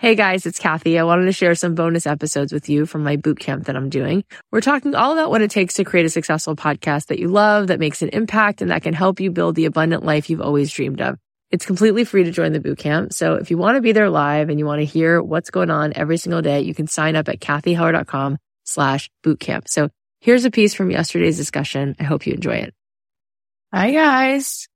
Hey guys, it's Cathy. I wanted to share some bonus episodes with you from my boot camp that I'm doing. We're talking all about what it takes to create a successful podcast that you love, that makes an impact, and that can help you build the abundant life you've always dreamed of. It's completely free to join the boot camp. So if you want to be there live and you want to hear what's going on every single day, you can sign up at cathyheller.com slash bootcamp. So here's a piece from yesterday's discussion. I hope you enjoy it. Hi guys.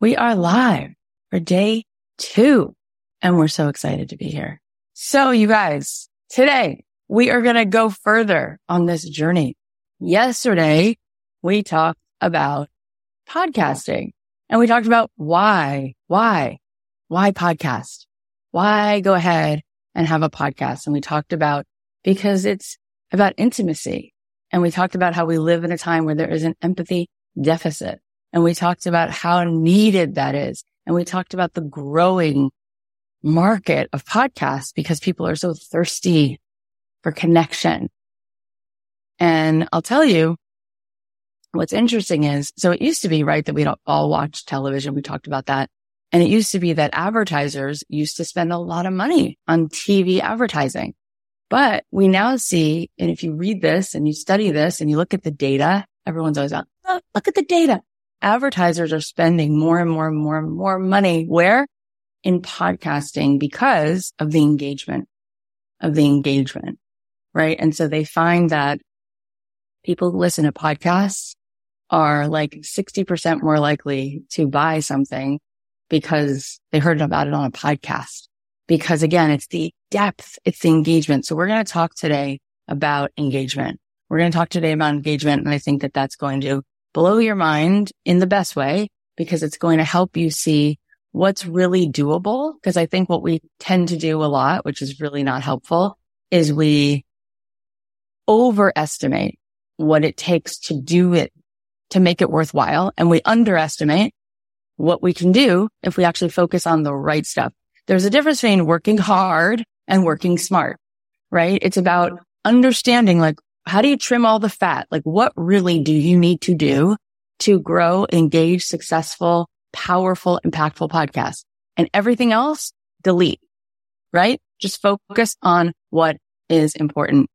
We are live for day two and we're so excited to be here. So you guys, today we are going to go further on this journey. Yesterday we talked about podcasting and we talked about why, why, why podcast? Why go ahead and have a podcast? And we talked about because it's about intimacy. And we talked about how we live in a time where there is an empathy deficit. And we talked about how needed that is. And we talked about the growing market of podcasts because people are so thirsty for connection. And I'll tell you what's interesting is, so it used to be right that we don't all watch television. We talked about that. And it used to be that advertisers used to spend a lot of money on TV advertising. But we now see, and if you read this and you study this and you look at the data, everyone's always on, oh, look at the data. Advertisers are spending more and more and more and more money where? In podcasting because of the engagement of the engagement. Right. And so they find that people who listen to podcasts are like 60% more likely to buy something because they heard about it on a podcast. Because again, it's the depth, it's the engagement. So we're going to talk today about engagement. We're going to talk today about engagement. And I think that that's going to blow your mind in the best way because it's going to help you see what's really doable. Cause I think what we tend to do a lot, which is really not helpful, is we overestimate what it takes to do it, to make it worthwhile. And we underestimate what we can do if we actually focus on the right stuff. There's a difference between working hard and working smart, right? It's about understanding like, how do you trim all the fat? Like what really do you need to do to grow, engage, successful, powerful, impactful podcast and everything else delete, right? Just focus on what is important.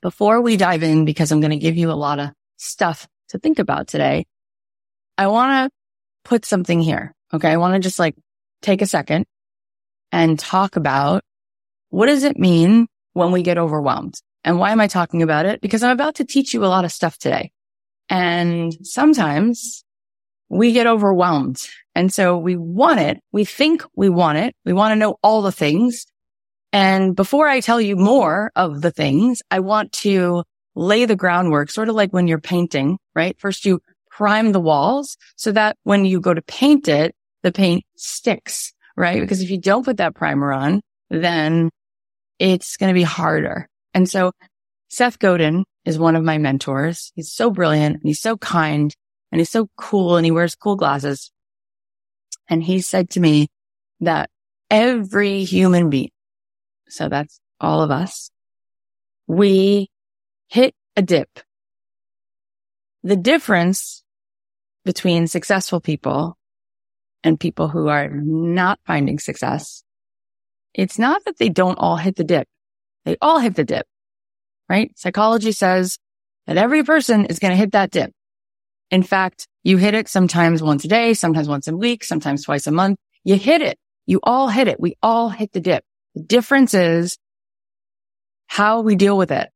Before we dive in, because I'm going to give you a lot of stuff to think about today, I want to put something here. Okay. I want to just like take a second and talk about what does it mean when we get overwhelmed? And why am I talking about it? Because I'm about to teach you a lot of stuff today. And sometimes we get overwhelmed. And so we want it. We think we want it. We want to know all the things. And before I tell you more of the things, I want to lay the groundwork, sort of like when you're painting, right? First you prime the walls so that when you go to paint it, the paint sticks, right? Because if you don't put that primer on, then it's going to be harder. And so Seth Godin is one of my mentors. He's so brilliant and he's so kind and he's so cool and he wears cool glasses. And he said to me that every human being, so that's all of us, we hit a dip. The difference between successful people and people who are not finding success, it's not that they don't all hit the dip. They all hit the dip, right? Psychology says that every person is going to hit that dip. In fact, you hit it sometimes once a day, sometimes once a week, sometimes twice a month. You hit it. You all hit it. We all hit the dip. The difference is how we deal with it.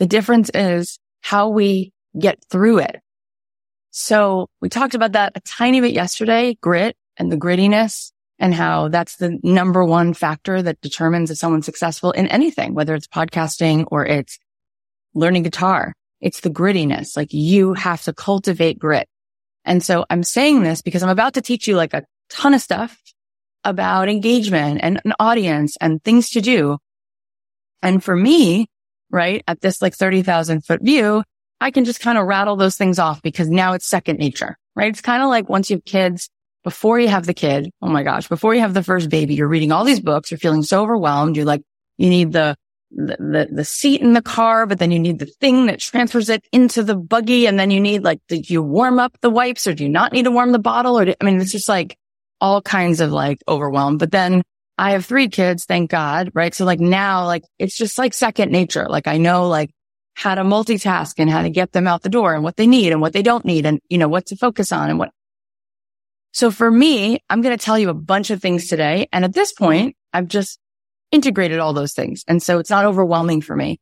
The difference is how we get through it. So we talked about that a tiny bit yesterday, grit and the grittiness and how that's the number one factor that determines if someone's successful in anything, whether it's podcasting or it's learning guitar. It's the grittiness. Like you have to cultivate grit. And so I'm saying this because I'm about to teach you like a ton of stuff about engagement and an audience and things to do. And for me, right at this like 30,000 foot view, I can just kind of rattle those things off because now it's second nature, right? It's kind of like once you have kids, before you have the kid, oh my gosh, before you have the first baby, you're reading all these books, you're feeling so overwhelmed. You're like, you need the the, the, the seat in the car, but then you need the thing that transfers it into the buggy. And then you need like, do you warm up the wipes or do you not need to warm the bottle? Or do, I mean, it's just like all kinds of like overwhelm. But then I have three kids, thank God. Right. So like now, like it's just like second nature. Like I know like how to multitask and how to get them out the door and what they need and what they don't need and, you know, what to focus on and what. So for me, I'm going to tell you a bunch of things today. And at this point, I've just integrated all those things. And so it's not overwhelming for me,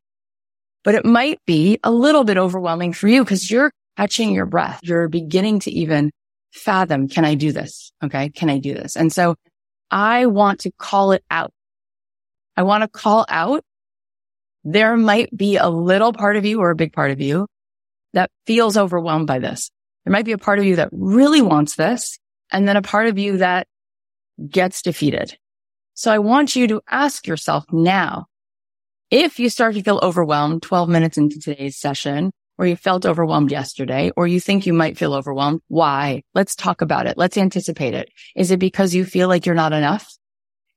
but it might be a little bit overwhelming for you because you're catching your breath. You're beginning to even fathom, can I do this? Okay. Can I do this? And so I want to call it out. I want to call out. There might be a little part of you or a big part of you that feels overwhelmed by this. There might be a part of you that really wants this and then a part of you that gets defeated. So I want you to ask yourself now, if you start to feel overwhelmed 12 minutes into today's session, or you felt overwhelmed yesterday, or you think you might feel overwhelmed, why? Let's talk about it. Let's anticipate it. Is it because you feel like you're not enough?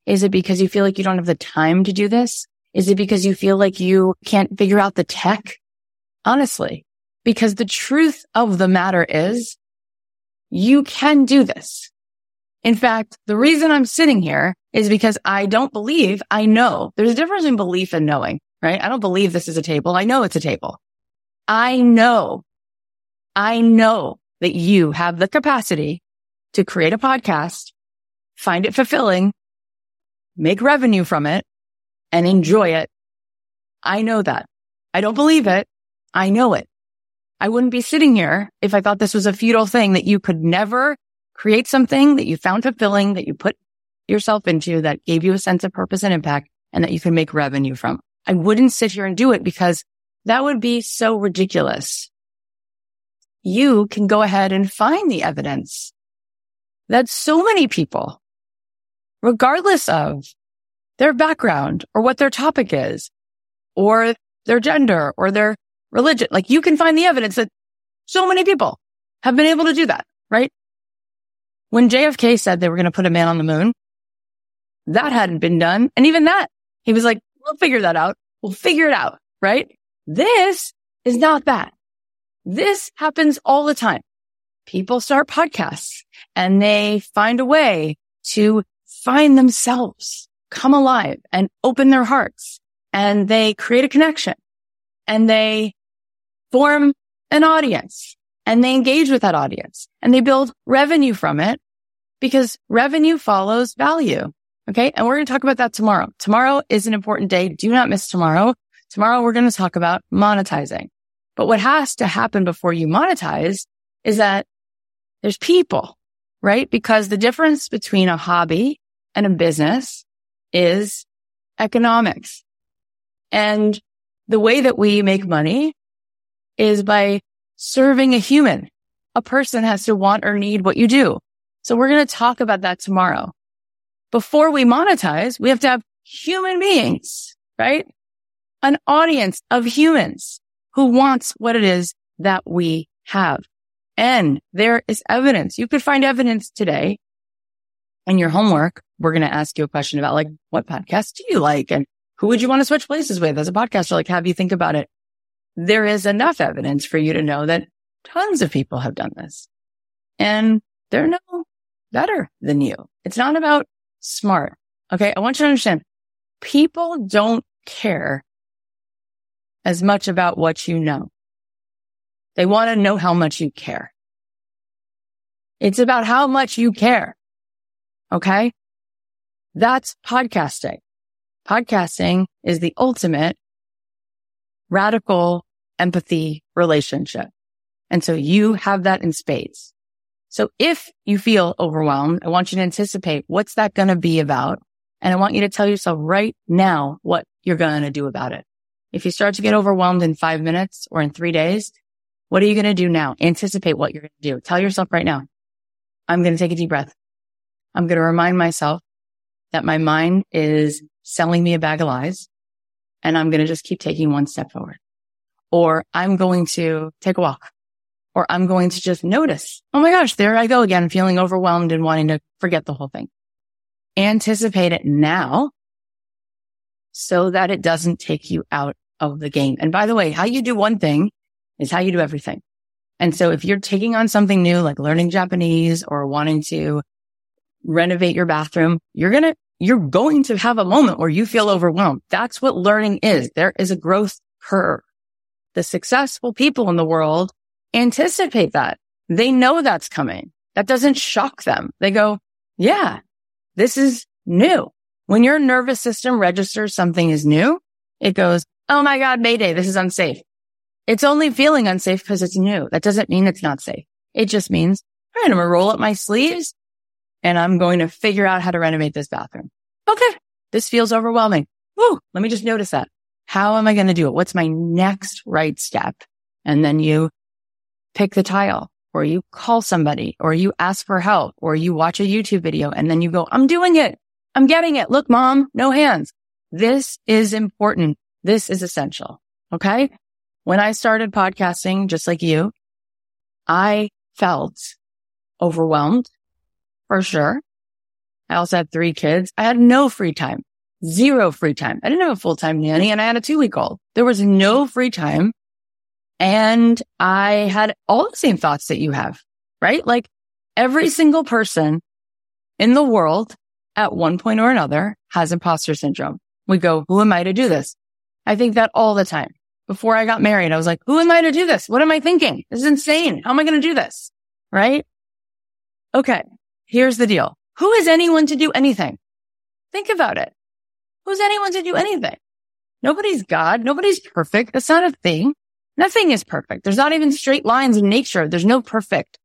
Is it because you feel like you don't have the time to do this? Is it because you feel like you can't figure out the tech? Honestly, because the truth of the matter is you can do this. In fact, the reason I'm sitting here is because I don't believe I know there's a difference in belief and knowing, right? I don't believe this is a table. I know it's a table. I know, I know that you have the capacity to create a podcast, find it fulfilling, make revenue from it and enjoy it. I know that. I don't believe it. I know it. I wouldn't be sitting here if I thought this was a futile thing that you could never create something that you found fulfilling, that you put yourself into that gave you a sense of purpose and impact and that you can make revenue from. I wouldn't sit here and do it because that would be so ridiculous. You can go ahead and find the evidence that so many people, regardless of their background or what their topic is or their gender or their religion, like you can find the evidence that so many people have been able to do that, right? When JFK said they were going to put a man on the moon, that hadn't been done. And even that, he was like, we'll figure that out. We'll figure it out, right? This is not that. This happens all the time. People start podcasts and they find a way to find themselves, come alive and open their hearts and they create a connection and they form an audience and they engage with that audience and they build revenue from it because revenue follows value. Okay. And we're going to talk about that tomorrow. Tomorrow is an important day. Do not miss tomorrow. Tomorrow we're going to talk about monetizing. But what has to happen before you monetize is that there's people, right? Because the difference between a hobby and a business is economics. And the way that we make money is by serving a human. A person has to want or need what you do. So we're going to talk about that tomorrow. Before we monetize, we have to have human beings, right? An audience of humans who wants what it is that we have. And there is evidence. You could find evidence today in your homework. We're going to ask you a question about like, what podcast do you like? And who would you want to switch places with as a podcaster? Like, have you think about it? There is enough evidence for you to know that tons of people have done this and they're no better than you. It's not about smart. Okay. I want you to understand people don't care as much about what you know. They want to know how much you care. It's about how much you care. Okay. That's podcasting. Podcasting is the ultimate radical empathy relationship. And so you have that in spades. So if you feel overwhelmed, I want you to anticipate what's that going to be about. And I want you to tell yourself right now what you're going to do about it. If you start to get overwhelmed in five minutes or in three days, what are you going to do now? Anticipate what you're going to do. Tell yourself right now, I'm going to take a deep breath. I'm going to remind myself that my mind is selling me a bag of lies and I'm going to just keep taking one step forward. Or I'm going to take a walk or I'm going to just notice, oh my gosh, there I go again, feeling overwhelmed and wanting to forget the whole thing. Anticipate it now so that it doesn't take you out of the game. And by the way, how you do one thing is how you do everything. And so if you're taking on something new, like learning Japanese or wanting to renovate your bathroom, you're going to you're going to have a moment where you feel overwhelmed. That's what learning is. There is a growth curve. The successful people in the world anticipate that. They know that's coming. That doesn't shock them. They go, yeah, this is new. When your nervous system registers something is new, it goes, Oh my God, Mayday. This is unsafe. It's only feeling unsafe because it's new. That doesn't mean it's not safe. It just means, all right, I'm going to roll up my sleeves and I'm going to figure out how to renovate this bathroom. Okay. This feels overwhelming. Woo. Let me just notice that. How am I going to do it? What's my next right step? And then you pick the tile or you call somebody or you ask for help or you watch a YouTube video and then you go, I'm doing it. I'm getting it. Look, mom, no hands. This is important. This is essential. Okay. When I started podcasting, just like you, I felt overwhelmed for sure. I also had three kids. I had no free time, zero free time. I didn't have a full time nanny and I had a two week old. There was no free time. And I had all the same thoughts that you have, right? Like every single person in the world at one point or another has imposter syndrome. We go, who am I to do this? I think that all the time. Before I got married, I was like, who am I to do this? What am I thinking? This is insane. How am I going to do this? Right? Okay. Here's the deal. Who is anyone to do anything? Think about it. Who's anyone to do anything? Nobody's God. Nobody's perfect. That's not a thing. Nothing is perfect. There's not even straight lines in nature. There's no perfect.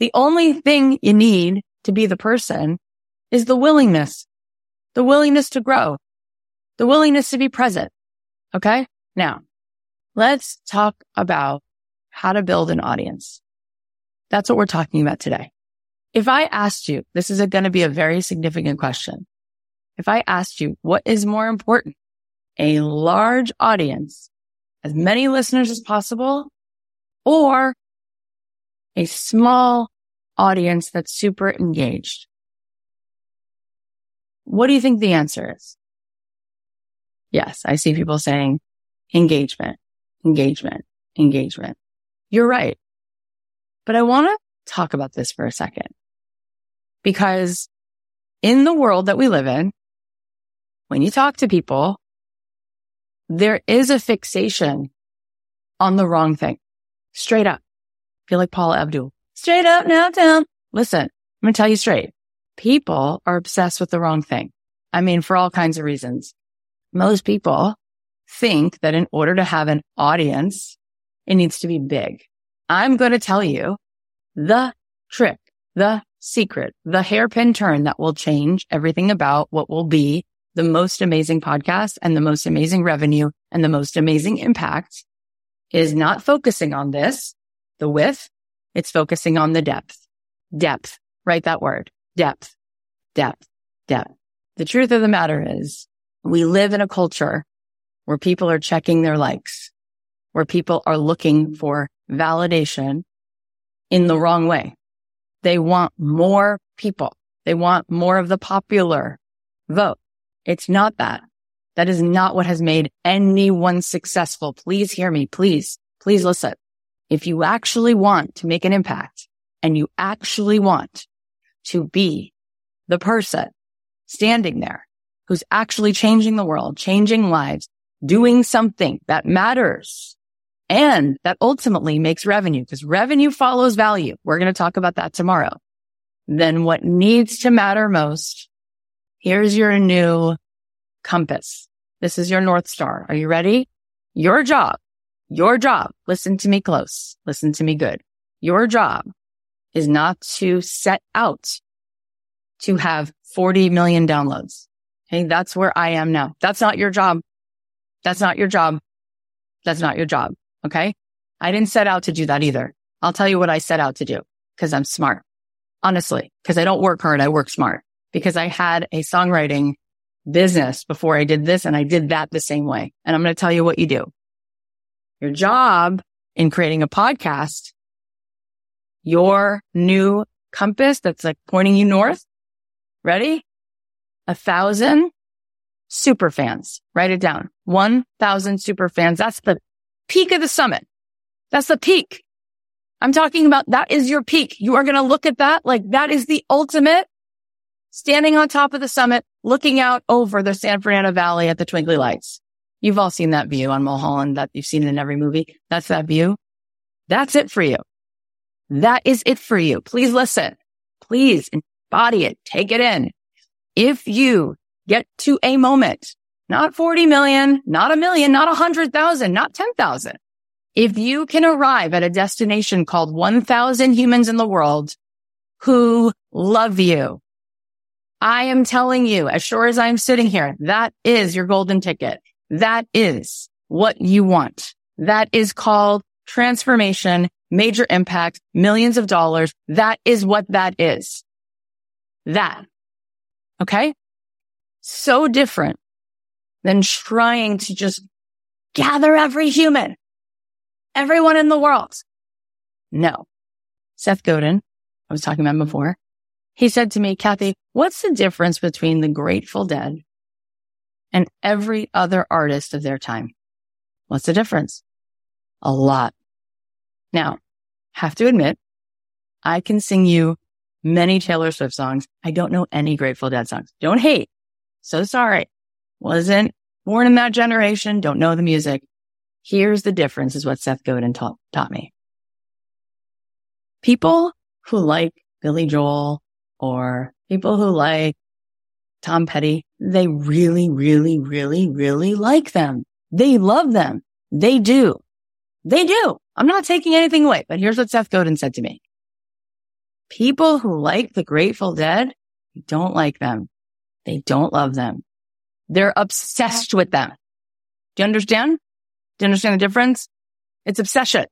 The only thing you need to be the person is the willingness, the willingness to grow, the willingness to be present. Okay. Now let's talk about how to build an audience. That's what we're talking about today. If I asked you, this is going to be a very significant question. If I asked you, what is more important? A large audience, as many listeners as possible, or a small audience that's super engaged? What do you think the answer is? Yes, I see people saying engagement, engagement, engagement. You're right. But I want to talk about this for a second because in the world that we live in, when you talk to people, there is a fixation on the wrong thing. Straight up. I feel like Paula Abdul. Straight up, now down. Listen, I'm going to tell you straight people are obsessed with the wrong thing. I mean, for all kinds of reasons. Most people think that in order to have an audience, it needs to be big. I'm going to tell you the trick, the secret, the hairpin turn that will change everything about what will be the most amazing podcast and the most amazing revenue and the most amazing impact is not focusing on this, the width. It's focusing on the depth, depth. Write that word depth, depth, depth. The truth of the matter is we live in a culture where people are checking their likes, where people are looking for validation in the wrong way. They want more people. They want more of the popular vote. It's not that. That is not what has made anyone successful. Please hear me. Please, please listen. If you actually want to make an impact and you actually want to be the person standing there who's actually changing the world, changing lives, doing something that matters and that ultimately makes revenue because revenue follows value. We're going to talk about that tomorrow. Then what needs to matter most? Here's your new compass. This is your North Star. Are you ready? Your job, your job. Listen to me close. Listen to me good. Your job is not to set out to have 40 million downloads. Okay. That's where I am now. That's not your job. That's not your job. That's not your job. Okay. I didn't set out to do that either. I'll tell you what I set out to do because I'm smart. Honestly, because I don't work hard. I work smart because I had a songwriting business before I did this and I did that the same way. And I'm going to tell you what you do. Your job in creating a podcast, your new compass that's like pointing you north. Ready? A thousand super fans. Write it down. 1,000 super fans. That's the peak of the summit. That's the peak. I'm talking about that is your peak. You are going to look at that like that is the ultimate standing on top of the summit, looking out over the San Fernando Valley at the twinkly lights. You've all seen that view on Mulholland that you've seen in every movie. That's that view. That's it for you. That is it for you. Please listen. Please embody it. Take it in. If you get to a moment, not 40 million, not a million, not a hundred thousand, not 10,000. If you can arrive at a destination called 1000 humans in the world who love you, I am telling you, as sure as I'm sitting here, that is your golden ticket. That is what you want. That is called transformation, major impact, millions of dollars. That is what that is. That. Okay. So different than trying to just gather every human, everyone in the world. No. Seth Godin, I was talking about before, he said to me, Cathy, what's the difference between the Grateful Dead and every other artist of their time? What's the difference? A lot. Now, have to admit, I can sing you many Taylor Swift songs. I don't know any Grateful Dead songs. Don't hate. So sorry. Wasn't born in that generation. Don't know the music. Here's the difference is what Seth Godin taught, taught me. People who like Billy Joel or people who like Tom Petty, they really, really, really, really like them. They love them. They do. They do. I'm not taking anything away, but here's what Seth Godin said to me. People who like the Grateful Dead don't like them. They don't love them. They're obsessed with them. Do you understand? Do you understand the difference? It's obsession.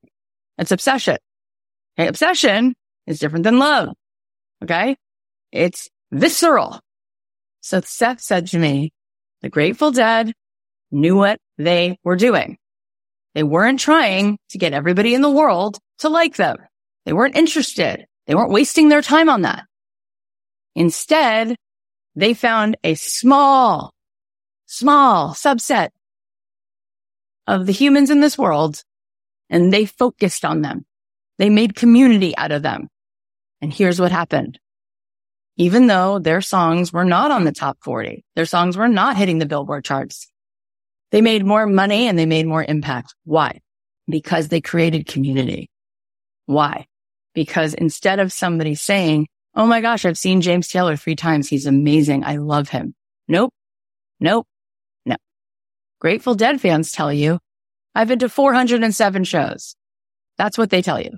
It's obsession. Okay. Obsession is different than love. Okay. It's visceral. So Seth said to me, the Grateful Dead knew what they were doing. They weren't trying to get everybody in the world to like them. They weren't interested. They weren't wasting their time on that. Instead, they found a small, small subset of the humans in this world and they focused on them. They made community out of them. And here's what happened even though their songs were not on the top 40, their songs were not hitting the billboard charts. They made more money and they made more impact. Why? Because they created community. Why? Because instead of somebody saying, Oh my gosh, I've seen James Taylor three times. He's amazing. I love him. Nope. Nope. No. Grateful Dead fans tell you, I've been to 407 shows. That's what they tell you.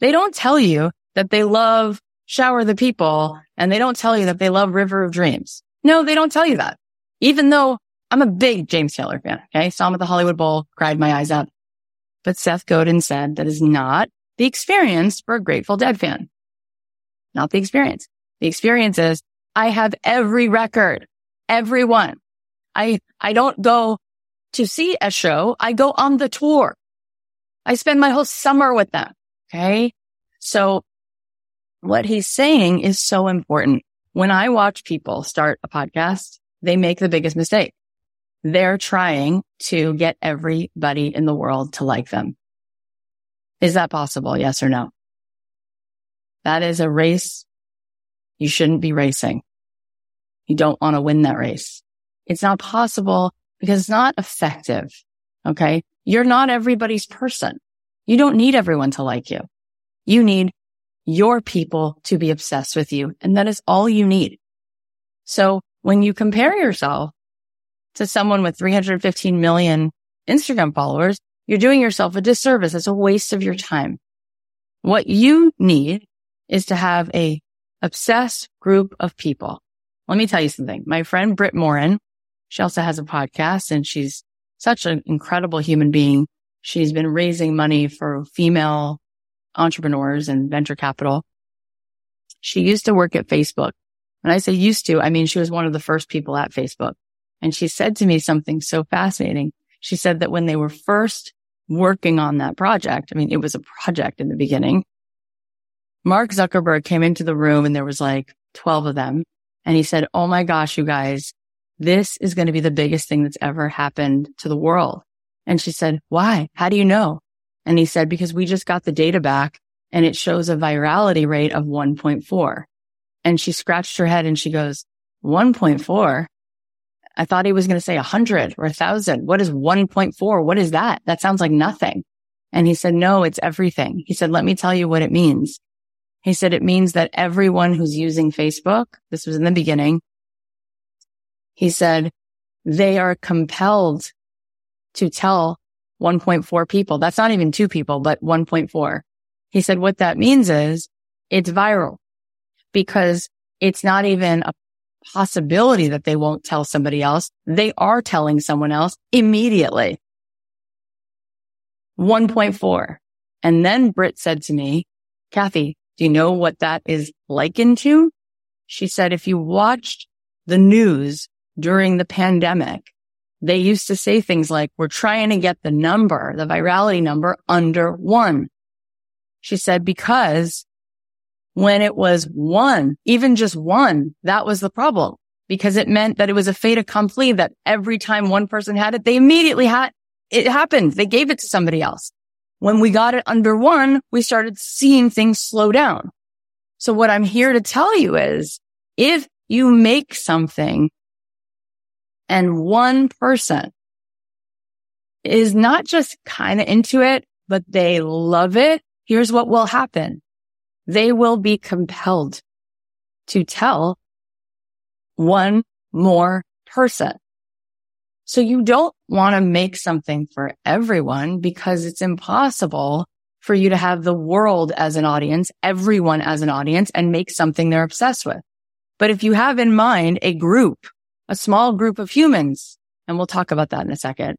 They don't tell you that they love Shower the People and they don't tell you that they love River of Dreams. No, they don't tell you that. Even though I'm a big James Taylor fan. Okay. Saw him at the Hollywood Bowl, cried my eyes out. But Seth Godin said that is not the experience for a Grateful Dead fan. Not the experience. The experience is I have every record, every one. I, I don't go to see a show. I go on the tour. I spend my whole summer with them. Okay. So what he's saying is so important. When I watch people start a podcast, they make the biggest mistake. They're trying to get everybody in the world to like them. Is that possible? Yes or no? That is a race you shouldn't be racing. You don't want to win that race. It's not possible because it's not effective. Okay. You're not everybody's person. You don't need everyone to like you. You need your people to be obsessed with you. And that is all you need. So when you compare yourself to someone with 315 million Instagram followers, you're doing yourself a disservice. It's a waste of your time. What you need is to have a obsessed group of people. Let me tell you something. My friend Britt Morin, she also has a podcast and she's such an incredible human being. She's been raising money for female entrepreneurs and venture capital. She used to work at Facebook. When I say used to, I mean, she was one of the first people at Facebook. And she said to me something so fascinating. She said that when they were first working on that project, I mean, it was a project in the beginning. Mark Zuckerberg came into the room and there was like 12 of them. And he said, Oh my gosh, you guys, this is going to be the biggest thing that's ever happened to the world. And she said, why? How do you know? And he said, because we just got the data back and it shows a virality rate of 1.4. And she scratched her head and she goes, 1.4. I thought he was going to say a hundred or a thousand. What is 1.4? What is that? That sounds like nothing. And he said, no, it's everything. He said, let me tell you what it means. He said, it means that everyone who's using Facebook, this was in the beginning. He said, they are compelled to tell 1.4 people. That's not even two people, but 1.4. He said, what that means is it's viral because it's not even a possibility that they won't tell somebody else. They are telling someone else immediately. 1.4. And then Britt said to me, Cathy, do you know what that is likened to? She said, if you watched the news during the pandemic, they used to say things like, we're trying to get the number, the virality number under one. She said, because when it was one, even just one, that was the problem because it meant that it was a fait accompli that every time one person had it, they immediately had it happened. They gave it to somebody else. When we got it under one, we started seeing things slow down. So what I'm here to tell you is if you make something and one person is not just kind of into it, but they love it, here's what will happen. They will be compelled to tell one more person. So you don't want to make something for everyone because it's impossible for you to have the world as an audience, everyone as an audience and make something they're obsessed with. But if you have in mind a group, a small group of humans, and we'll talk about that in a second,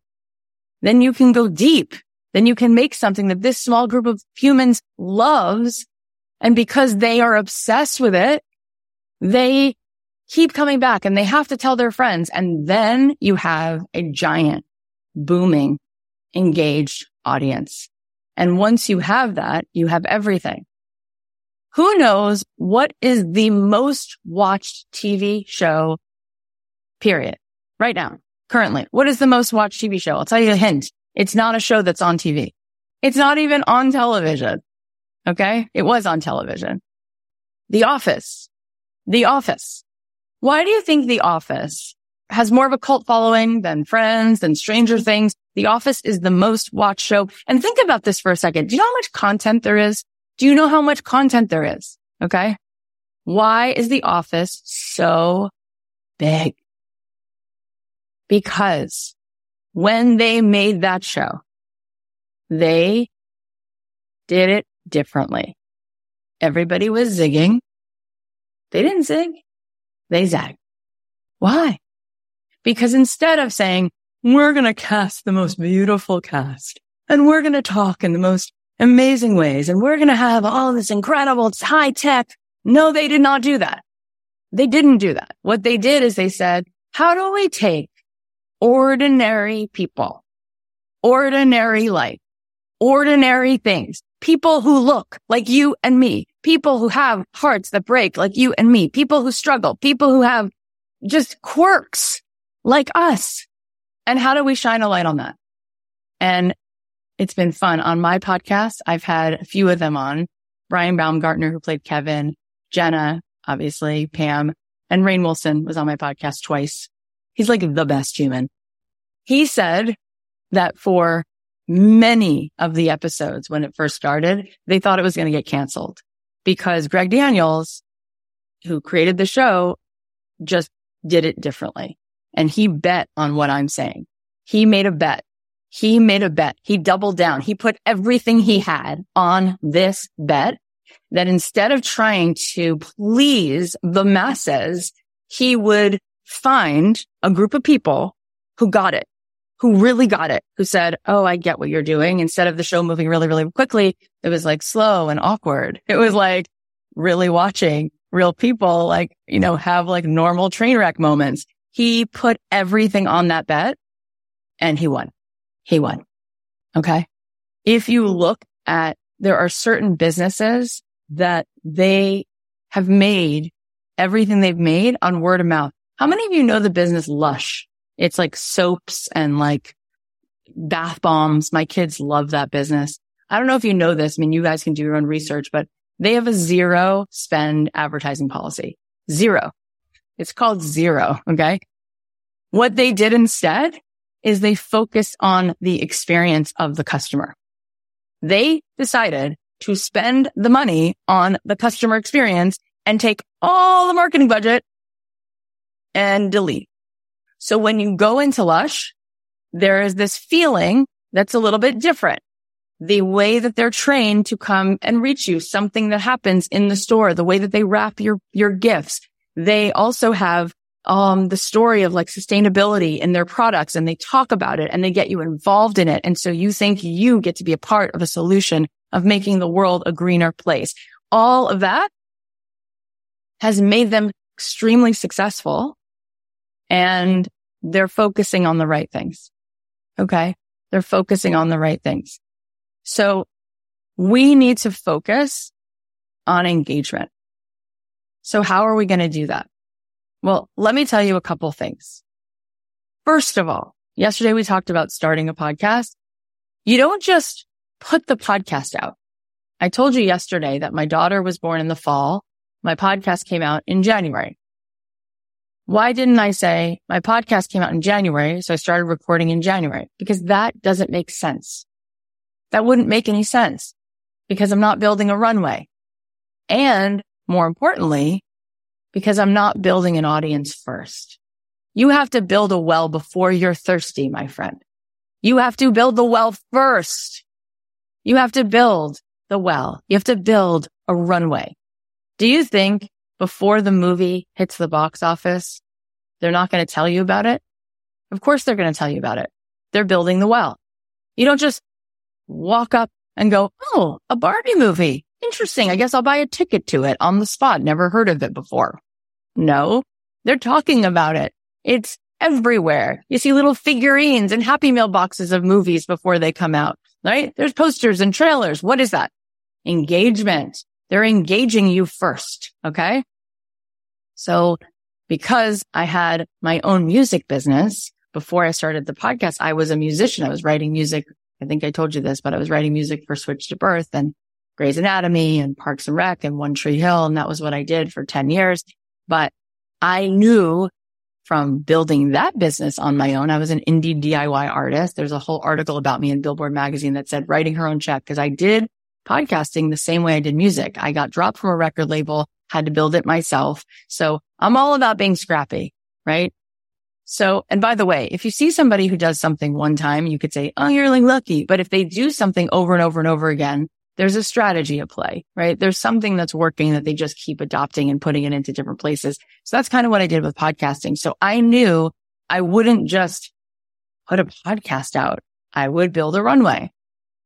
then you can go deep. Then you can make something that this small group of humans loves. And because they are obsessed with it, they keep coming back and they have to tell their friends. And then you have a giant, booming, engaged audience. And once you have that, you have everything. Who knows what is the most watched TV show, period, right now, currently? What is the most watched TV show? I'll tell you a hint. It's not a show that's on TV. It's not even on television. Okay. It was on television. The Office. The Office. Why do you think The Office has more of a cult following than Friends, than Stranger Things? The Office is the most watched show. And think about this for a second. Do you know how much content there is? Do you know how much content there is? Okay. Why is The Office so big? Because when they made that show, they did it differently. Everybody was zigging. They didn't zig. They zag. Why? Because instead of saying, we're going to cast the most beautiful cast and we're going to talk in the most amazing ways and we're going to have all this incredible, high tech. No, they did not do that. They didn't do that. What they did is they said, how do we take ordinary people, ordinary life, ordinary things, people who look like you and me, people who have hearts that break like you and me, people who struggle, people who have just quirks like us. And how do we shine a light on that? And it's been fun on my podcast. I've had a few of them on Brian Baumgartner, who played Kevin, Jenna, obviously Pam and Rainn Wilson was on my podcast twice. He's like the best human. He said that for many of the episodes when it first started, they thought it was going to get canceled because Greg Daniels, who created the show, just did it differently. And he bet on what I'm saying. He made a bet. He made a bet. He doubled down. He put everything he had on this bet that instead of trying to please the masses, he would find a group of people who got it, who really got it, who said, Oh, I get what you're doing. Instead of the show moving really, really quickly, it was like slow and awkward. It was like really watching real people, like, you know, have like normal train wreck moments. He put everything on that bet and he won. He won. Okay. If you look at, there are certain businesses that they have made everything they've made on word of mouth. How many of you know the business Lush? It's like soaps and like bath bombs. My kids love that business. I don't know if you know this. I mean, you guys can do your own research, but They have a zero spend advertising policy. Zero. It's called zero. Okay. What they did instead is they focused on the experience of the customer. They decided to spend the money on the customer experience and take all the marketing budget and delete. So when you go into Lush, there is this feeling that's a little bit different. The way that they're trained to come and reach you, something that happens in the store, the way that they wrap your, your gifts. They also have um, the story of like sustainability in their products and they talk about it and they get you involved in it. And so you think you get to be a part of a solution of making the world a greener place. All of that has made them extremely successful and they're focusing on the right things. Okay. They're focusing on the right things. So we need to focus on engagement. So how are we going to do that? Well, let me tell you a couple things. First of all, yesterday we talked about starting a podcast. You don't just put the podcast out. I told you yesterday that my daughter was born in the fall. My podcast came out in January. Why didn't I say my podcast came out in January? So I started recording in January because that doesn't make sense. That wouldn't make any sense because I'm not building a runway. And more importantly, because I'm not building an audience first. You have to build a well before you're thirsty, my friend. You have to build the well first. You have to build the well. You have to build a runway. Do you think before the movie hits the box office, they're not going to tell you about it? Of course they're going to tell you about it. They're building the well. You don't just walk up and go, Oh, a Barbie movie. Interesting. I guess I'll buy a ticket to it on the spot. Never heard of it before. No, they're talking about it. It's everywhere. You see little figurines and Happy Meal boxes of movies before they come out, right? There's posters and trailers. What is that? Engagement. They're engaging you first. Okay. So because I had my own music business before I started the podcast, I was a musician. I was writing music. I think I told you this, but I was writing music for Switched at Birth and Grey's Anatomy and Parks and Rec and One Tree Hill. And that was what I did for 10 years. But I knew from building that business on my own, I was an indie DIY artist. There's a whole article about me in Billboard magazine that said writing her own check because I did podcasting the same way I did music. I got dropped from a record label, had to build it myself. So I'm all about being scrappy, right? So, and by the way, if you see somebody who does something one time, you could say, Oh, you're really lucky. But if they do something over and over and over again, there's a strategy at play, right? There's something that's working that they just keep adopting and putting it into different places. So that's kind of what I did with podcasting. So I knew I wouldn't just put a podcast out. I would build a runway.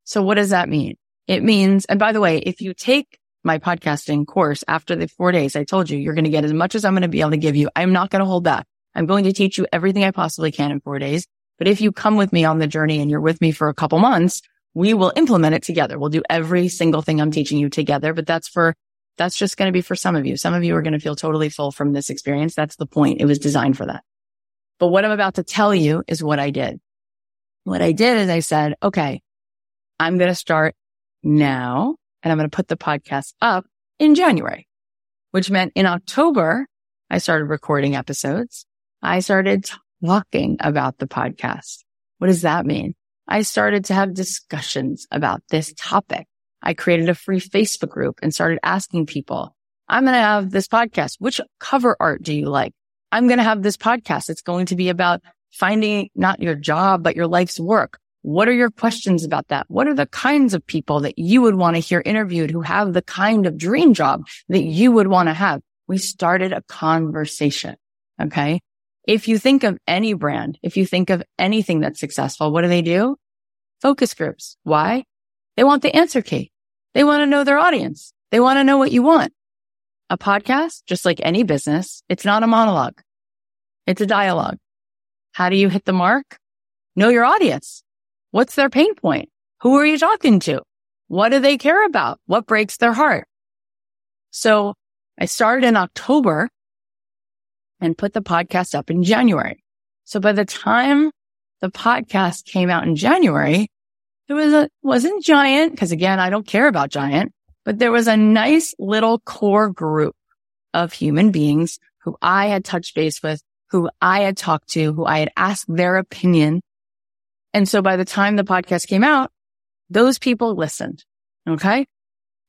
So what does that mean? It means, and by the way, if you take my podcasting course after the four days, I told you, you're going to get as much as I'm going to be able to give you. I'm not going to hold back. I'm going to teach you everything I possibly can in four days. But if you come with me on the journey and you're with me for a couple months, we will implement it together. We'll do every single thing I'm teaching you together, but that's for, that's just going to be for some of you. Some of you are going to feel totally full from this experience. That's the point. It was designed for that. But what I'm about to tell you is what I did. What I did is I said, okay, I'm going to start now and I'm going to put the podcast up in January, which meant in October, I started recording episodes. I started talking about the podcast. What does that mean? I started to have discussions about this topic. I created a free Facebook group and started asking people, I'm going to have this podcast. Which cover art do you like? I'm going to have this podcast. It's going to be about finding not your job, but your life's work. What are your questions about that? What are the kinds of people that you would want to hear interviewed who have the kind of dream job that you would want to have? We started a conversation. Okay. If you think of any brand, if you think of anything that's successful, what do they do? Focus groups. Why? They want the answer key. They want to know their audience. They want to know what you want. A podcast, just like any business, it's not a monologue. It's a dialogue. How do you hit the mark? Know your audience. What's their pain point? Who are you talking to? What do they care about? What breaks their heart? So I started in October and put the podcast up in January. So by the time the podcast came out in January, it was a, wasn't giant because again, I don't care about giant, but there was a nice little core group of human beings who I had touched base with, who I had talked to, who I had asked their opinion. And so by the time the podcast came out, those people listened. Okay.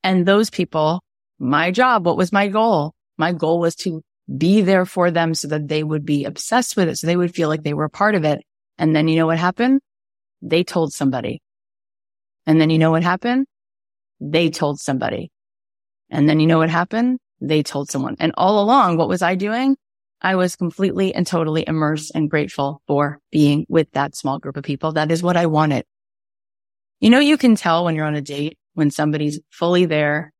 And those people, my job, what was my goal? My goal was to be there for them so that they would be obsessed with it. So they would feel like they were a part of it. And then you know what happened? They told somebody. And then you know what happened? They told somebody. And then you know what happened? They told someone. And all along, what was I doing? I was completely and totally immersed and grateful for being with that small group of people. That is what I wanted. You know, you can tell when you're on a date when somebody's fully there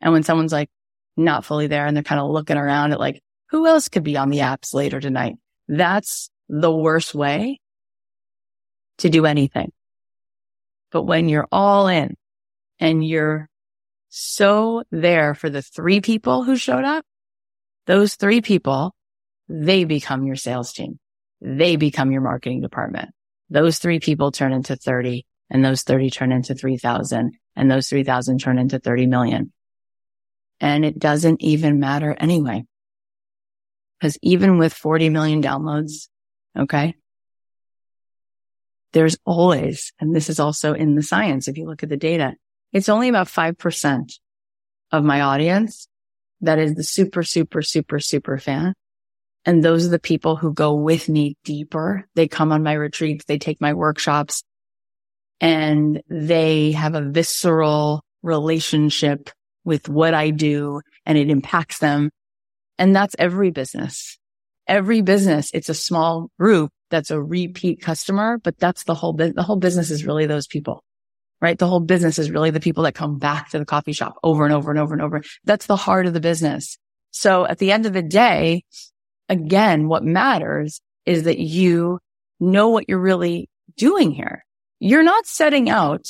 and when someone's like not fully there and they're kind of looking around at like, who else could be on the apps later tonight? That's the worst way to do anything. But when you're all in and you're so there for the three people who showed up, those three people, they become your sales team. They become your marketing department. Those three people turn into 30 and those 30 turn into 3000 and those 3000 turn into 30 million. And it doesn't even matter anyway. Cause even with 40 million downloads, okay, there's always, and this is also in the science, if you look at the data, it's only about 5% of my audience that is the super, super, super, super fan. And those are the people who go with me deeper. They come on my retreats. They take my workshops and they have a visceral relationship with what I do and it impacts them. And that's every business. Every business, it's a small group that's a repeat customer, but that's the whole, the whole business is really those people, right? The whole business is really the people that come back to the coffee shop over and over and over and over. That's the heart of the business. So at the end of the day, again, what matters is that you know what you're really doing here. You're not setting out.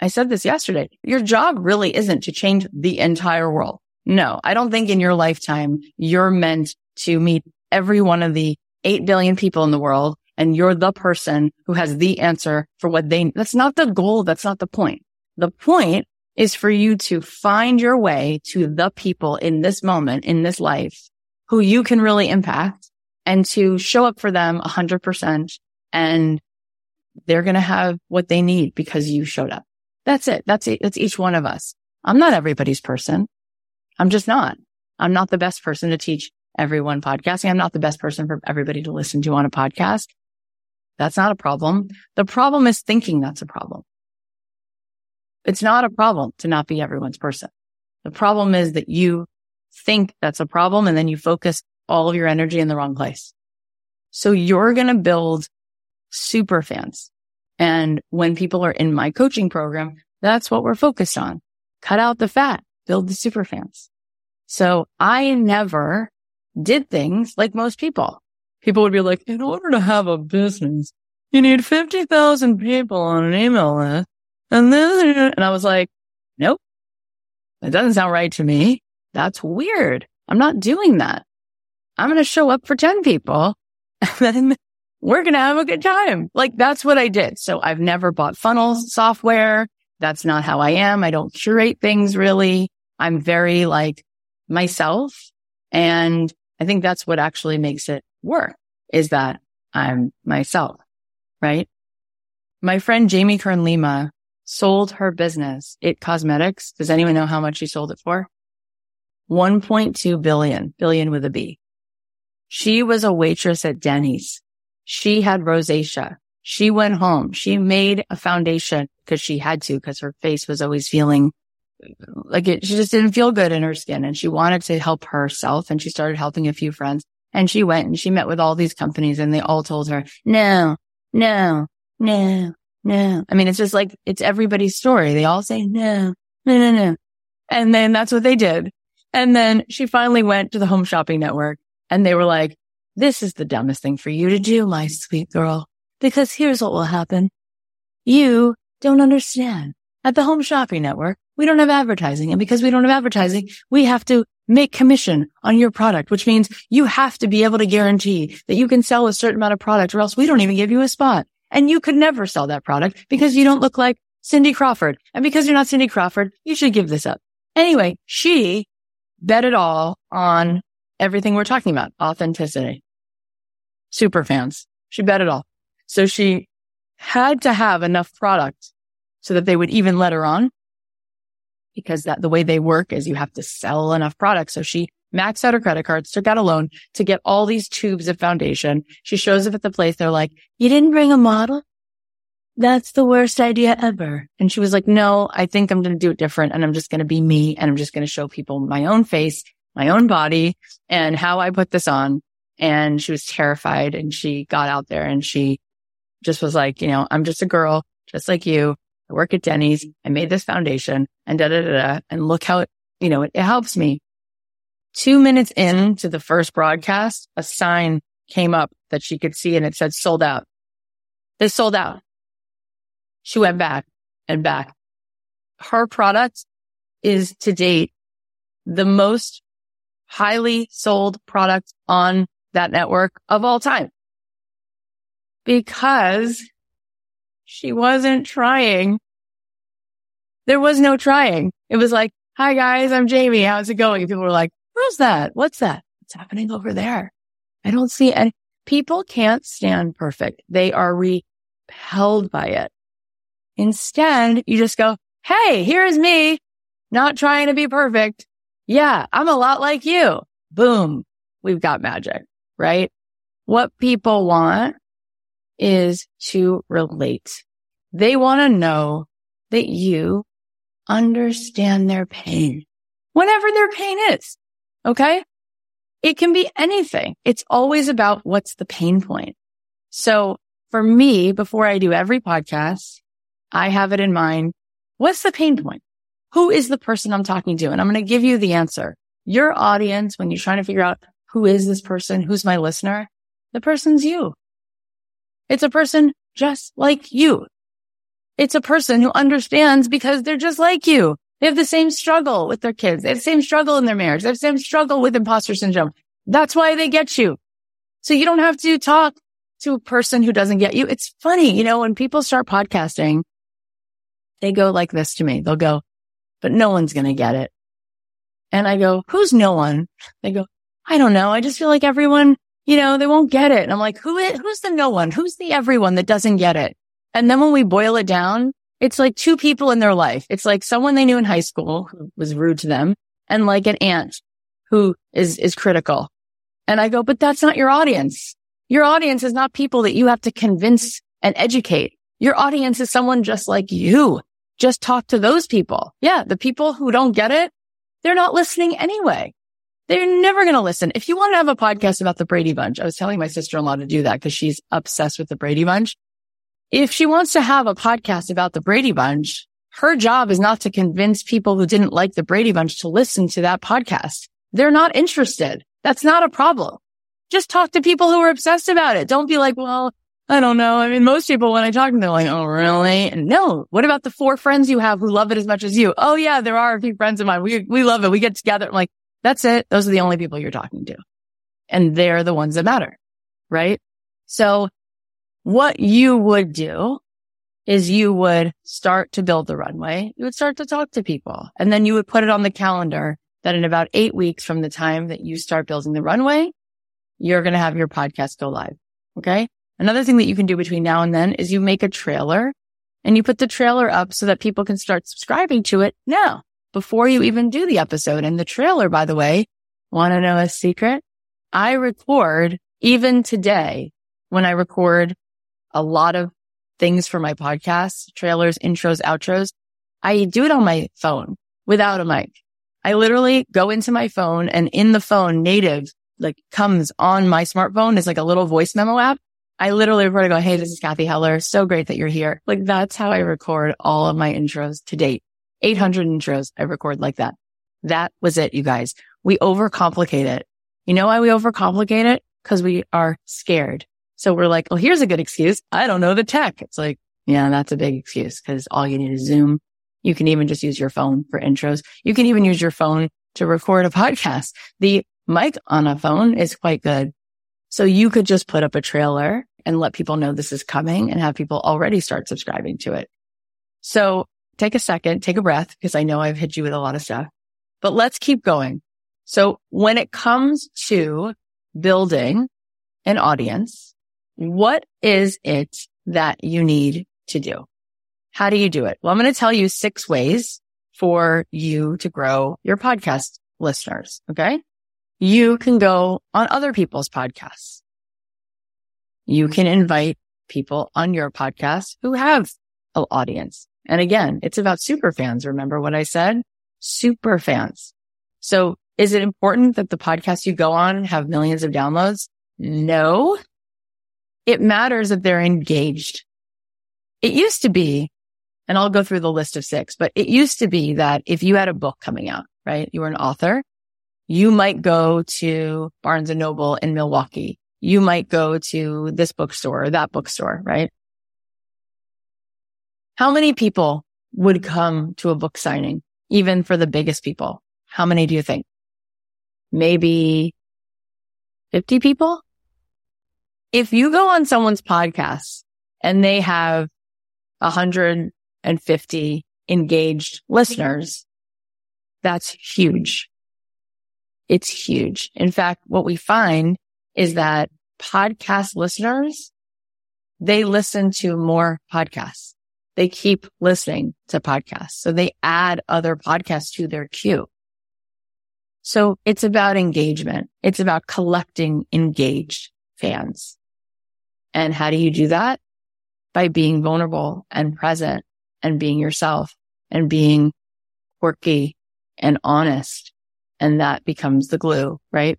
I said this yesterday. Your job really isn't to change the entire world. No, I don't think in your lifetime you're meant to meet every one of the 8 billion people in the world and you're the person who has the answer for what they, that's not the goal. That's not the point. The point is for you to find your way to the people in this moment, in this life who you can really impact and to show up for them a hundred percent and they're going to have what they need because you showed up. That's it. That's it. That's each one of us. I'm not everybody's person. I'm just not. I'm not the best person to teach everyone podcasting. I'm not the best person for everybody to listen to on a podcast. That's not a problem. The problem is thinking that's a problem. It's not a problem to not be everyone's person. The problem is that you think that's a problem and then you focus all of your energy in the wrong place. So you're going to build super fans. And when people are in my coaching program, that's what we're focused on. Cut out the fat, build the super fans. So I never did things like most people. People would be like, in order to have a business, you need 50,000 people on an email list. And then, and I was like, nope, that doesn't sound right to me. That's weird. I'm not doing that. I'm going to show up for 10 people and then we're going to have a good time. Like that's what I did. So I've never bought funnel software. That's not how I am. I don't curate things really. I'm very like myself and I think that's what actually makes it work is that I'm myself, right? My friend Jamie Kern Lima sold her business, IT Cosmetics. Does anyone know how much she sold it for? 1.2 billion, billion with a B. She was a waitress at Denny's. She had rosacea. She went home. She made a foundation because she had to because her face was always feeling like it, she just didn't feel good in her skin and she wanted to help herself and she started helping a few friends and she went and she met with all these companies and they all told her, no, no, no, no. I mean, it's just like, it's everybody's story. They all say, no, no, no, no. And then that's what they did. And then she finally went to the home shopping network and they were like, this is the dumbest thing for you to do, my sweet girl, because here's what will happen. You don't understand. At the home shopping network, we don't have advertising. And because we don't have advertising, we have to make commission on your product, which means you have to be able to guarantee that you can sell a certain amount of product or else we don't even give you a spot. And you could never sell that product because you don't look like Cindy Crawford. And because you're not Cindy Crawford, you should give this up Anyway, she bet it all on everything we're talking about. Authenticity. Super fans. She bet it all. So she had to have enough product so that they would even let her on because that the way they work is you have to sell enough product. So she maxed out her credit cards, took out a loan to get all these tubes of foundation. She shows up at the place. They're like, you didn't bring a model? That's the worst idea ever. And she was like, no, I think I'm going to do it different. And I'm just going to be me. And I'm just going to show people my own face, my own body and how I put this on. And she was terrified and she got out there and she just was like, you know, I'm just a girl, just like you. I work at Denny's. I made this foundation and da da da da. And look how it, you know, it, it helps me. Two minutes into the first broadcast, a sign came up that she could see and it said sold out. This sold out. She went back and back. Her product is to date the most highly sold product on that network of all time because she wasn't trying. There was no trying. It was like, hi guys, I'm Jamie. How's it going? People were like, where's that? What's that? What's happening over there? I don't see any. People can't stand perfect. They are repelled by it. Instead, you just go, Hey, here's me not trying to be perfect. Yeah, I'm a lot like you. Boom. We've got magic, right? What people want is to relate. They want to know that you understand their pain, whatever their pain is. Okay. It can be anything. It's always about what's the pain point. So for me, before I do every podcast, I have it in mind. What's the pain point? Who is the person I'm talking to? And I'm going to give you the answer. Your audience, when you're trying to figure out who is this person? Who's my listener? The person's you. It's a person just like you. It's a person who understands because they're just like you. They have the same struggle with their kids. They have the same struggle in their marriage. They have the same struggle with imposter syndrome. That's why they get you. So you don't have to talk to a person who doesn't get you. It's funny, you know, when people start podcasting, they go like this to me. They'll go, but no one's going to get it. And I go, who's no one? They go, I don't know. I just feel like everyone you know, they won't get it. And I'm like, who is, who's the no one? Who's the everyone that doesn't get it? And then when we boil it down, it's like two people in their life. It's like someone they knew in high school who was rude to them and like an aunt who is, is critical. And I go, but that's not your audience. Your audience is not people that you have to convince and educate. Your audience is someone just like you. Just talk to those people. Yeah. The people who don't get it, they're not listening anyway. They're never going to listen. If you want to have a podcast about the Brady Bunch, I was telling my sister-in-law to do that because she's obsessed with the Brady Bunch. If she wants to have a podcast about the Brady Bunch, her job is not to convince people who didn't like the Brady Bunch to listen to that podcast. They're not interested. That's not a problem. Just talk to people who are obsessed about it. Don't be like, well, I don't know. I mean, most people, when I talk to them, they're like, oh, really? And no, what about the four friends you have who love it as much as you? Oh, yeah, there are a few friends of mine. We, we love it. We get together. I'm like, that's it. Those are the only people you're talking to. And they're the ones that matter. Right. So what you would do is you would start to build the runway. You would start to talk to people and then you would put it on the calendar that in about eight weeks from the time that you start building the runway, you're going to have your podcast go live. Okay. Another thing that you can do between now and then is you make a trailer and you put the trailer up so that people can start subscribing to it now before you even do the episode. And the trailer, by the way, want to know a secret? I record even today when I record a lot of things for my podcast, trailers, intros, outros. I do it on my phone without a mic. I literally go into my phone and in the phone native like comes on my smartphone is like a little voice memo app. I literally record and go, Hey, this is Cathy Heller. So great that you're here. Like that's how I record all of my intros to date. 800 intros I record like that. That was it, you guys. We overcomplicate it. You know why we overcomplicate it? Cause we are scared. So we're like, well, here's a good excuse. I don't know the tech. It's like, yeah, that's a big excuse because all you need is Zoom. You can even just use your phone for intros. You can even use your phone to record a podcast. The mic on a phone is quite good. So you could just put up a trailer and let people know this is coming and have people already start subscribing to it. So take a second, take a breath, because I know I've hit you with a lot of stuff but let's keep going. So when it comes to building an audience, what is it that you need to do? How do you do it? Well, I'm going to tell you six ways for you to grow your podcast listeners. Okay. You can go on other people's podcasts. You can invite people on your podcast who have an audience. And again, it's about super fans. Remember what I said? Super fans. So is it important that the podcasts you go on have millions of downloads? No. It matters that they're engaged. It used to be, and I'll go through the list of six, but it used to be that if you had a book coming out, right? You were an author. You might go to Barnes and Noble in Milwaukee. You might go to this bookstore or that bookstore, right? How many people would come to a book signing, even for the biggest people? How many do you think? maybe 50 people. If you go on someone's podcast and they have 150 engaged listeners, that's huge. It's huge. In fact, what we find is that podcast listeners, they listen to more podcasts. They keep listening to podcasts. So they add other podcasts to their queue. So it's about engagement. It's about collecting engaged fans. And how do you do that? By being vulnerable and present and being yourself and being quirky and honest. And that becomes the glue, right?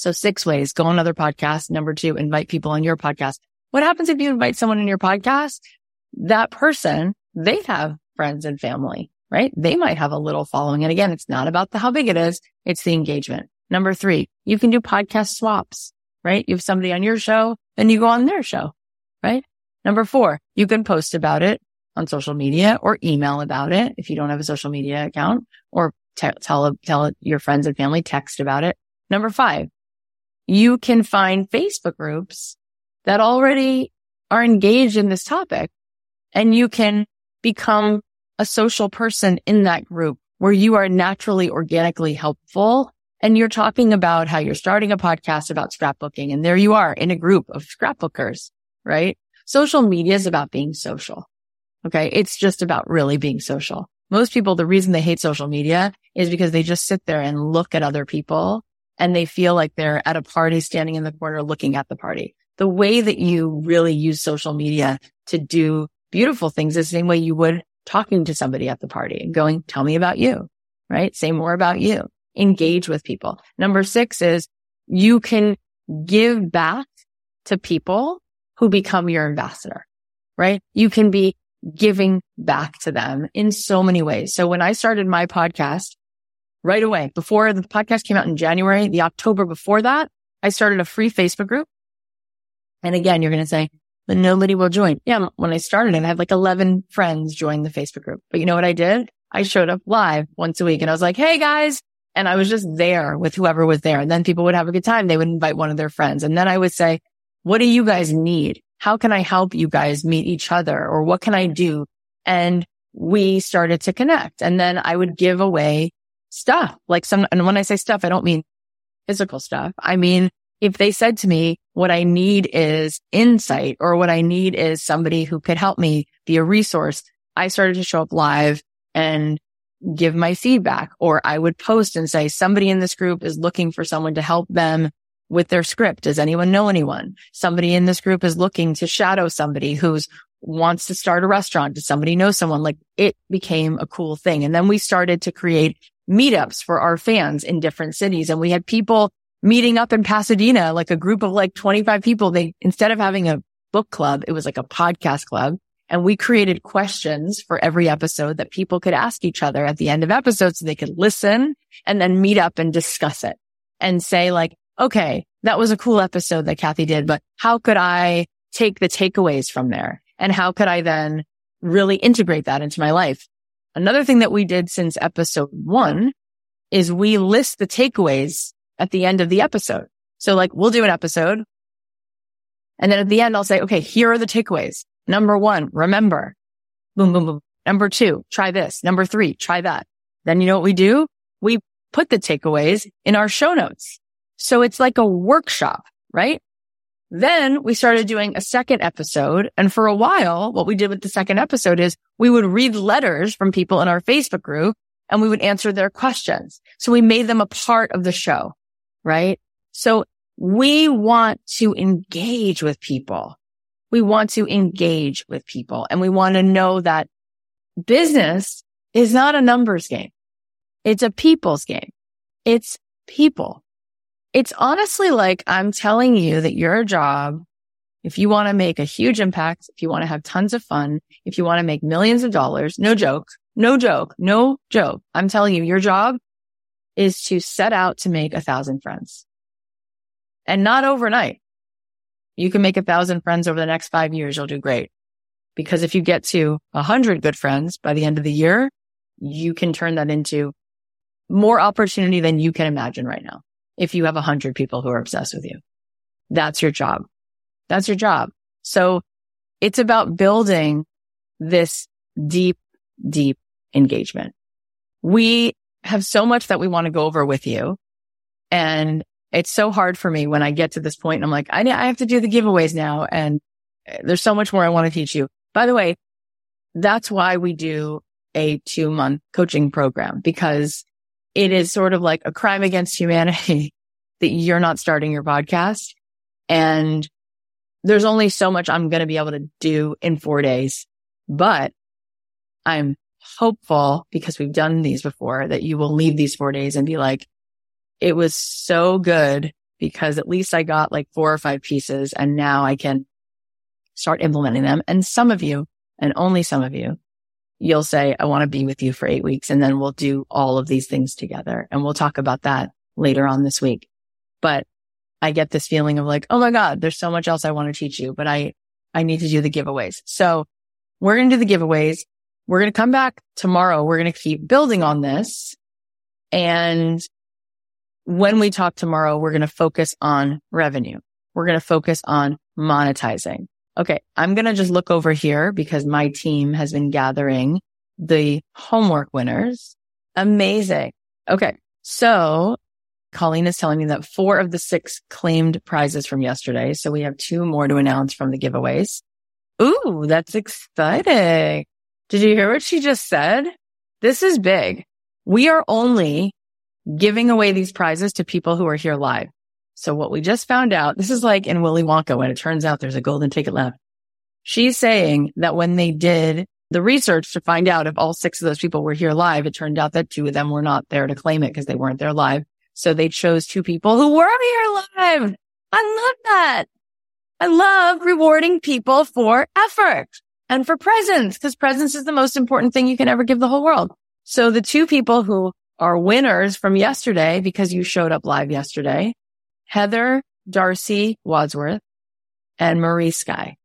So six ways, go on other podcasts. Number two, invite people on your podcast. What happens if you invite someone in your podcast? That person, they have friends and family right? They might have a little following. And again, it's not about the how big it is. It's the engagement. Number three, you can do podcast swaps, right? You have somebody on your show, then you go on their show, right? Number four, you can post about it on social media or email about it if you don't have a social media account or te- tell, tell your friends and family, text about it. Number five, you can find Facebook groups that already are engaged in this topic and you can become a social person in that group where you are naturally organically helpful and you're talking about how you're starting a podcast about scrapbooking and there you are in a group of scrapbookers, right? Social media is about being social. Okay. It's just about really being social. Most people, the reason they hate social media is because they just sit there and look at other people and they feel like they're at a party standing in the corner looking at the party. The way that you really use social media to do beautiful things is the same way you would talking to somebody at the party and going, tell me about you, right? Say more about you. Engage with people. Number six is you can give back to people who become your ambassador, right? You can be giving back to them in so many ways. So when I started my podcast right away, before the podcast came out in January, the October before that, I started a free Facebook group. And again, you're going to say, but nobody will join. Yeah. When I started I had like 11 friends join the Facebook group. But you know what I did? I showed up live once a week and I was like, Hey guys. And I was just there with whoever was there. And then people would have a good time. They would invite one of their friends. And then I would say, what do you guys need? How can I help you guys meet each other? Or what can I do? And we started to connect. And then I would give away stuff like some, and when I say stuff, I don't mean physical stuff. I mean, if they said to me, what I need is insight or what I need is somebody who could help me be a resource, I started to show up live and give my feedback or I would post and say, somebody in this group is looking for someone to help them with their script. Does anyone know anyone? Somebody in this group is looking to shadow somebody who's wants to start a restaurant. Does somebody know someone? Like it became a cool thing. And then we started to create meetups for our fans in different cities. And we had people meeting up in Pasadena, like a group of like 25 people. They, instead of having a book club, it was like a podcast club. And we created questions for every episode that people could ask each other at the end of episodes so they could listen and then meet up and discuss it and say like, okay, that was a cool episode that Cathy did, but how could I take the takeaways from there? And how could I then really integrate that into my life? Another thing that we did since episode one is we list the takeaways at the end of the episode. So like we'll do an episode and then at the end, I'll say, okay, here are the takeaways. Number one, remember, boom, boom, boom. Number two, try this. Number three, try that. Then you know what we do? we put the takeaways in our show notes. So it's like a workshop, right? Then we started doing a second episode. And for a while, what we did with the second episode is we would read letters from people in our Facebook group and we would answer their questions. So we made them a part of the show, right? So we want to engage with people. We want to engage with people and we want to know that business is not a numbers game. It's a people's game. It's people. It's honestly like I'm telling you that your job, if you want to make a huge impact, if you want to have tons of fun, if you want to make millions of dollars, no joke, no joke, no joke. I'm telling you, your job is to set out to make a thousand friends and not overnight. You can make a thousand friends over the next five years. You'll do great. Because if you get to a hundred good friends by the end of the year, you can turn that into more opportunity than you can imagine right now. If you have a hundred people who are obsessed with you, that's your job. That's your job. So it's about building this deep, deep engagement. We have so much that we want to go over with you. And it's so hard for me when I get to this point and I'm like, I, I have to do the giveaways now. And there's so much more I want to teach you. By the way, that's why we do a two month coaching program because it is sort of like a crime against humanity that you're not starting your podcast. And there's only so much I'm going to be able to do in four days, but I'm hopeful because we've done these before that you will leave these four days and be like, it was so good because at least I got like four or five pieces and now I can start implementing them. And some of you and only some of you, you'll say, I want to be with you for eight weeks. And then we'll do all of these things together. And we'll talk about that later on this week. But I get this feeling of like, Oh my God, there's so much else I want to teach you, but I, I need to do the giveaways. So we're going to do the giveaways. We're going to come back tomorrow. We're going to keep building on this. And when we talk tomorrow, we're going to focus on revenue. We're going to focus on monetizing. Okay. I'm going to just look over here because my team has been gathering the homework winners. Amazing. Okay. So Colleen is telling me that four of the six claimed prizes from yesterday. So we have two more to announce from the giveaways. Ooh, that's exciting. Did you hear what she just said? This is big. We are only giving away these prizes to people who are here live. So what we just found out, this is like in Willy Wonka when it turns out there's a golden ticket left. She's saying that when they did the research to find out if all six of those people were here live, it turned out that two of them were not there to claim it because they weren't there live. So they chose two people who were here live. I love that. I love rewarding people for effort and for presence because presence is the most important thing you can ever give the whole world. So the two people who are winners from yesterday because you showed up live yesterday, Heather Darcy Wadsworth and Marie Sky.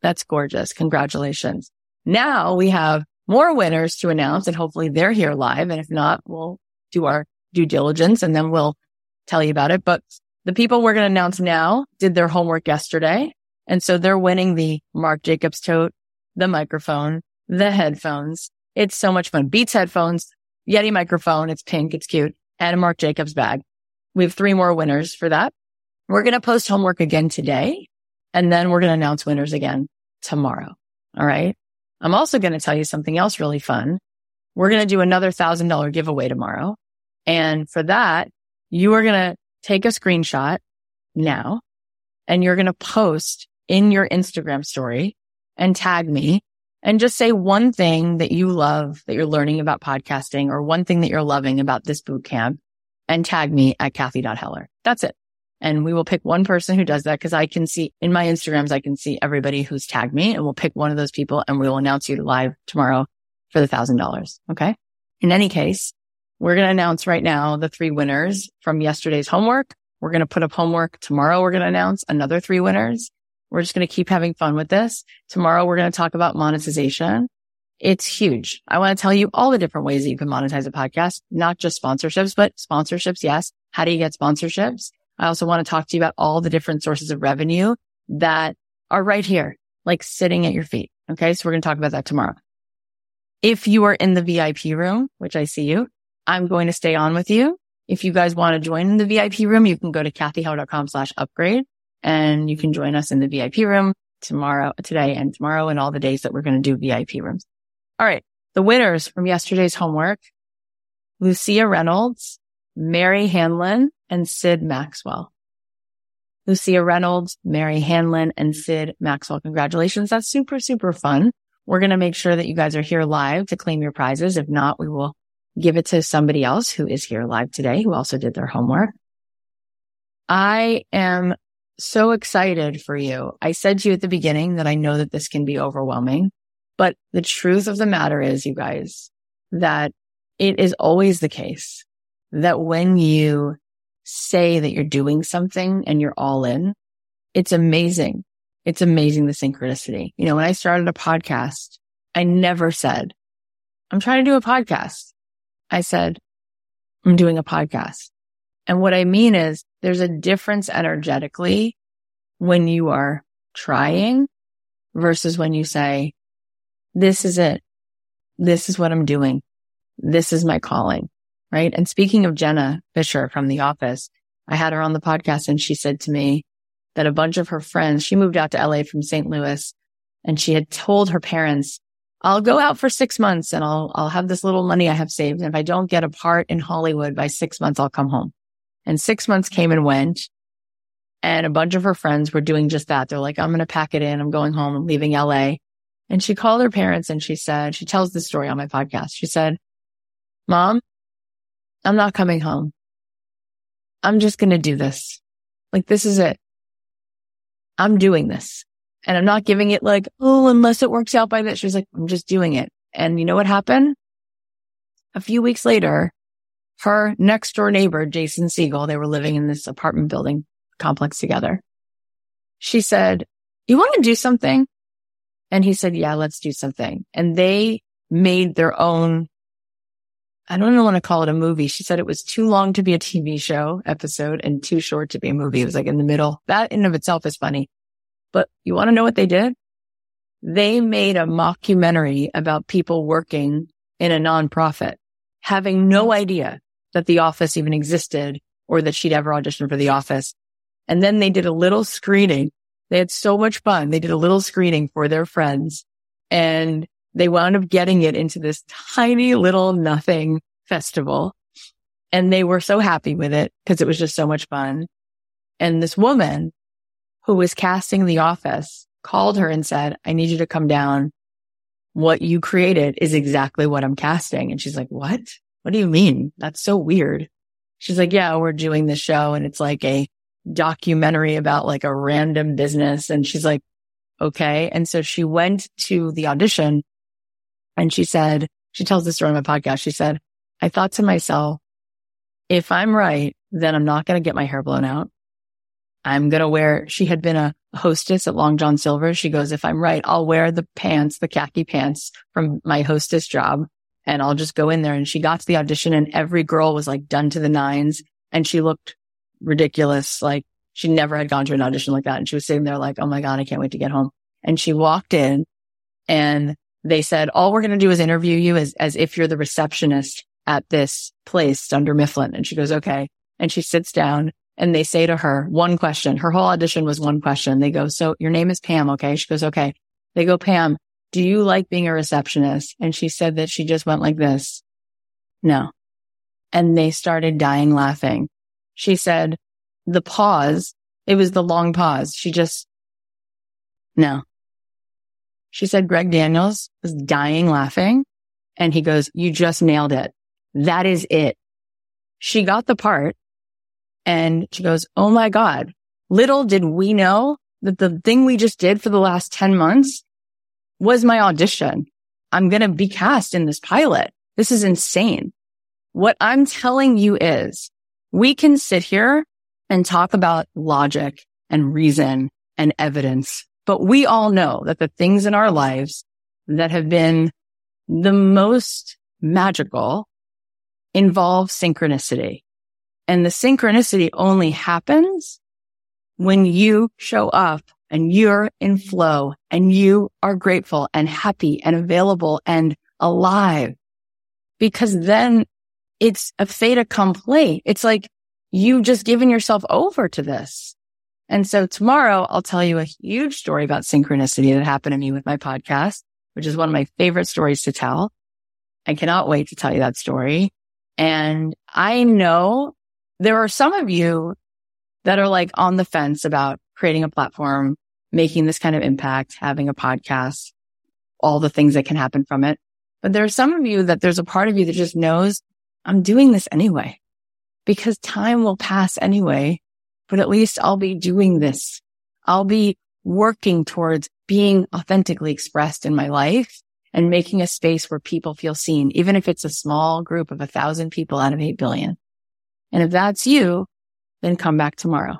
That's gorgeous. Congratulations. Now we have more winners to announce and hopefully they're here live. And if not, we'll do our due diligence and then we'll tell you about it. But the people we're going to announce now did their homework yesterday. And so they're winning the Marc Jacobs tote, the microphone, the headphones. It's so much fun. Beats headphones, Yeti microphone. It's pink. It's cute. And a Marc Jacobs bag. We have three more winners for that. We're going to post homework again today. And then we're going to announce winners again tomorrow. All right. I'm also going to tell you something else really fun. We're going to do another thousand dollar giveaway tomorrow. And for that, you are going to take a screenshot now and you're going to post in your Instagram story and tag me and just say one thing that you love that you're learning about podcasting or one thing that you're loving about this boot camp and tag me at Cathy.Heller. That's it. And we will pick one person who does that because I can see in my Instagrams, I can see everybody who's tagged me and we'll pick one of those people and we will announce you live tomorrow for the thousand dollars. Okay. In any case, we're going to announce right now the three winners from yesterday's homework. We're going to put up homework tomorrow. We're going to announce another three winners. We're just going to keep having fun with this. Tomorrow we're going to talk about monetization. It's huge. I want to tell you all the different ways that you can monetize a podcast, not just sponsorships, but sponsorships. Yes. How do you get sponsorships? I also want to talk to you about all the different sources of revenue that are right here, like sitting at your feet. Okay. So we're going to talk about that tomorrow. If you are in the VIP room, which I see you, I'm going to stay on with you. If you guys want to join the VIP room, you can go to cathyheller.com slash upgrade and you can join us in the VIP room tomorrow, today and tomorrow and all the days that we're going to do VIP rooms. All right. The winners from yesterday's homework, Lucia Reynolds, Mary Hanlon, and Sid Maxwell. Lucia Reynolds, Mary Hanlon, and Sid Maxwell. Congratulations. That's super, super fun. We're going to make sure that you guys are here live to claim your prizes. If not, we will give it to somebody else who is here live today, who also did their homework. I am so excited for you. I said to you at the beginning that I know that this can be overwhelming, but the truth of the matter is, you guys, that it is always the case that when you say that you're doing something and you're all in, it's amazing. It's amazing the synchronicity. You know, when I started a podcast, I never said, I'm trying to do a podcast. I said, I'm doing a podcast. And what I mean is there's a difference energetically when you are trying versus when you say, this is it. This is what I'm doing. This is my calling. Right. And speaking of Jenna Fischer from the office, I had her on the podcast and she said to me that a bunch of her friends, she moved out to LA from St. Louis and she had told her parents, I'll go out for six months and I'll, I'll have this little money I have saved. And if I don't get a part in Hollywood by six months, I'll come home. And six months came and went. And a bunch of her friends were doing just that. They're like, I'm going to pack it in. I'm going home. I'm leaving LA. And she called her parents and she said, she tells this story on my podcast. She said, mom, I'm not coming home. I'm just going to do this. Like, this is it. I'm doing this and I'm not giving it like, Oh, unless it works out by this. She was like, I'm just doing it. And you know what happened? A few weeks later, her next door neighbor, Jason Segel, they were living in this apartment building complex together. She said, you want to do something? And he said, yeah, let's do something. And they made their own I don't even want to call it a movie. She said it was too long to be a TV show episode and too short to be a movie. It was like in the middle. That in of itself is funny. But you want to know what they did? They made a mockumentary about people working in a nonprofit, having no idea that the office even existed or that she'd ever auditioned for the office. And then they did a little screening. They had so much fun. They did a little screening for their friends and they wound up getting it into this tiny little nothing festival. And they were so happy with it because it was just so much fun. And this woman who was casting the office called her and said, I need you to come down. What you created is exactly what I'm casting. And she's like, what? What do you mean? That's so weird. She's like, yeah, we're doing this show and it's like a documentary about like a random business. And she's like, okay. And so she went to the audition and she said, she tells this story on my podcast. She said, I thought to myself, if I'm right, then I'm not going to get my hair blown out. I'm going to wear, she had been a hostess at Long John Silver. She goes, if I'm right, I'll wear the pants, the khaki pants from my hostess job and I'll just go in there. And she got to the audition and every girl was like done to the nines and she looked ridiculous. Like she never had gone to an audition like that. And she was sitting there like, Oh my God, I can't wait to get home. And she walked in and they said, all we're going to do is interview you as, as if you're the receptionist at this place Dunder Mifflin. And she goes, okay. And she sits down and they say to her one question. Her whole audition was one question. They go, so your name is Pam. Okay. She goes, okay. They go, Pam, do you like being a receptionist? And she said that she just went like this. No. And they started dying laughing. She said the pause, it was the long pause. She just, no. She said Greg Daniels was dying laughing. And he goes, you just nailed it. That is it. She got the part and she goes, Oh my God. Little did we know that the thing we just did for the last 10 months was my audition. I'm going to be cast in this pilot. This is insane. What I'm telling you is we can sit here and talk about logic and reason and evidence but we all know that the things in our lives that have been the most magical involve synchronicity. And the synchronicity only happens when you show up and you're in flow and you are grateful and happy and available and alive. Because then it's a fait accompli. It's like you've just given yourself over to this. And so tomorrow I'll tell you a huge story about synchronicity that happened to me with my podcast, which is one of my favorite stories to tell. I cannot wait to tell you that story. And I know there are some of you that are like on the fence about creating a platform, making this kind of impact, having a podcast, all the things that can happen from it. But there are some of you that there's a part of you that just knows I'm doing this anyway because time will pass anyway, but at least I'll be doing this. I'll be working towards being authentically expressed in my life and making a space where people feel seen, even if it's a small group of a thousand people out of eight billion. And if that's you, then come back tomorrow.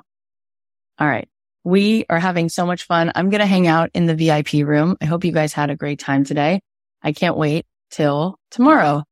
All right. We are having so much fun. I'm going to hang out in the VIP room. I hope you guys had a great time today. I can't wait till tomorrow.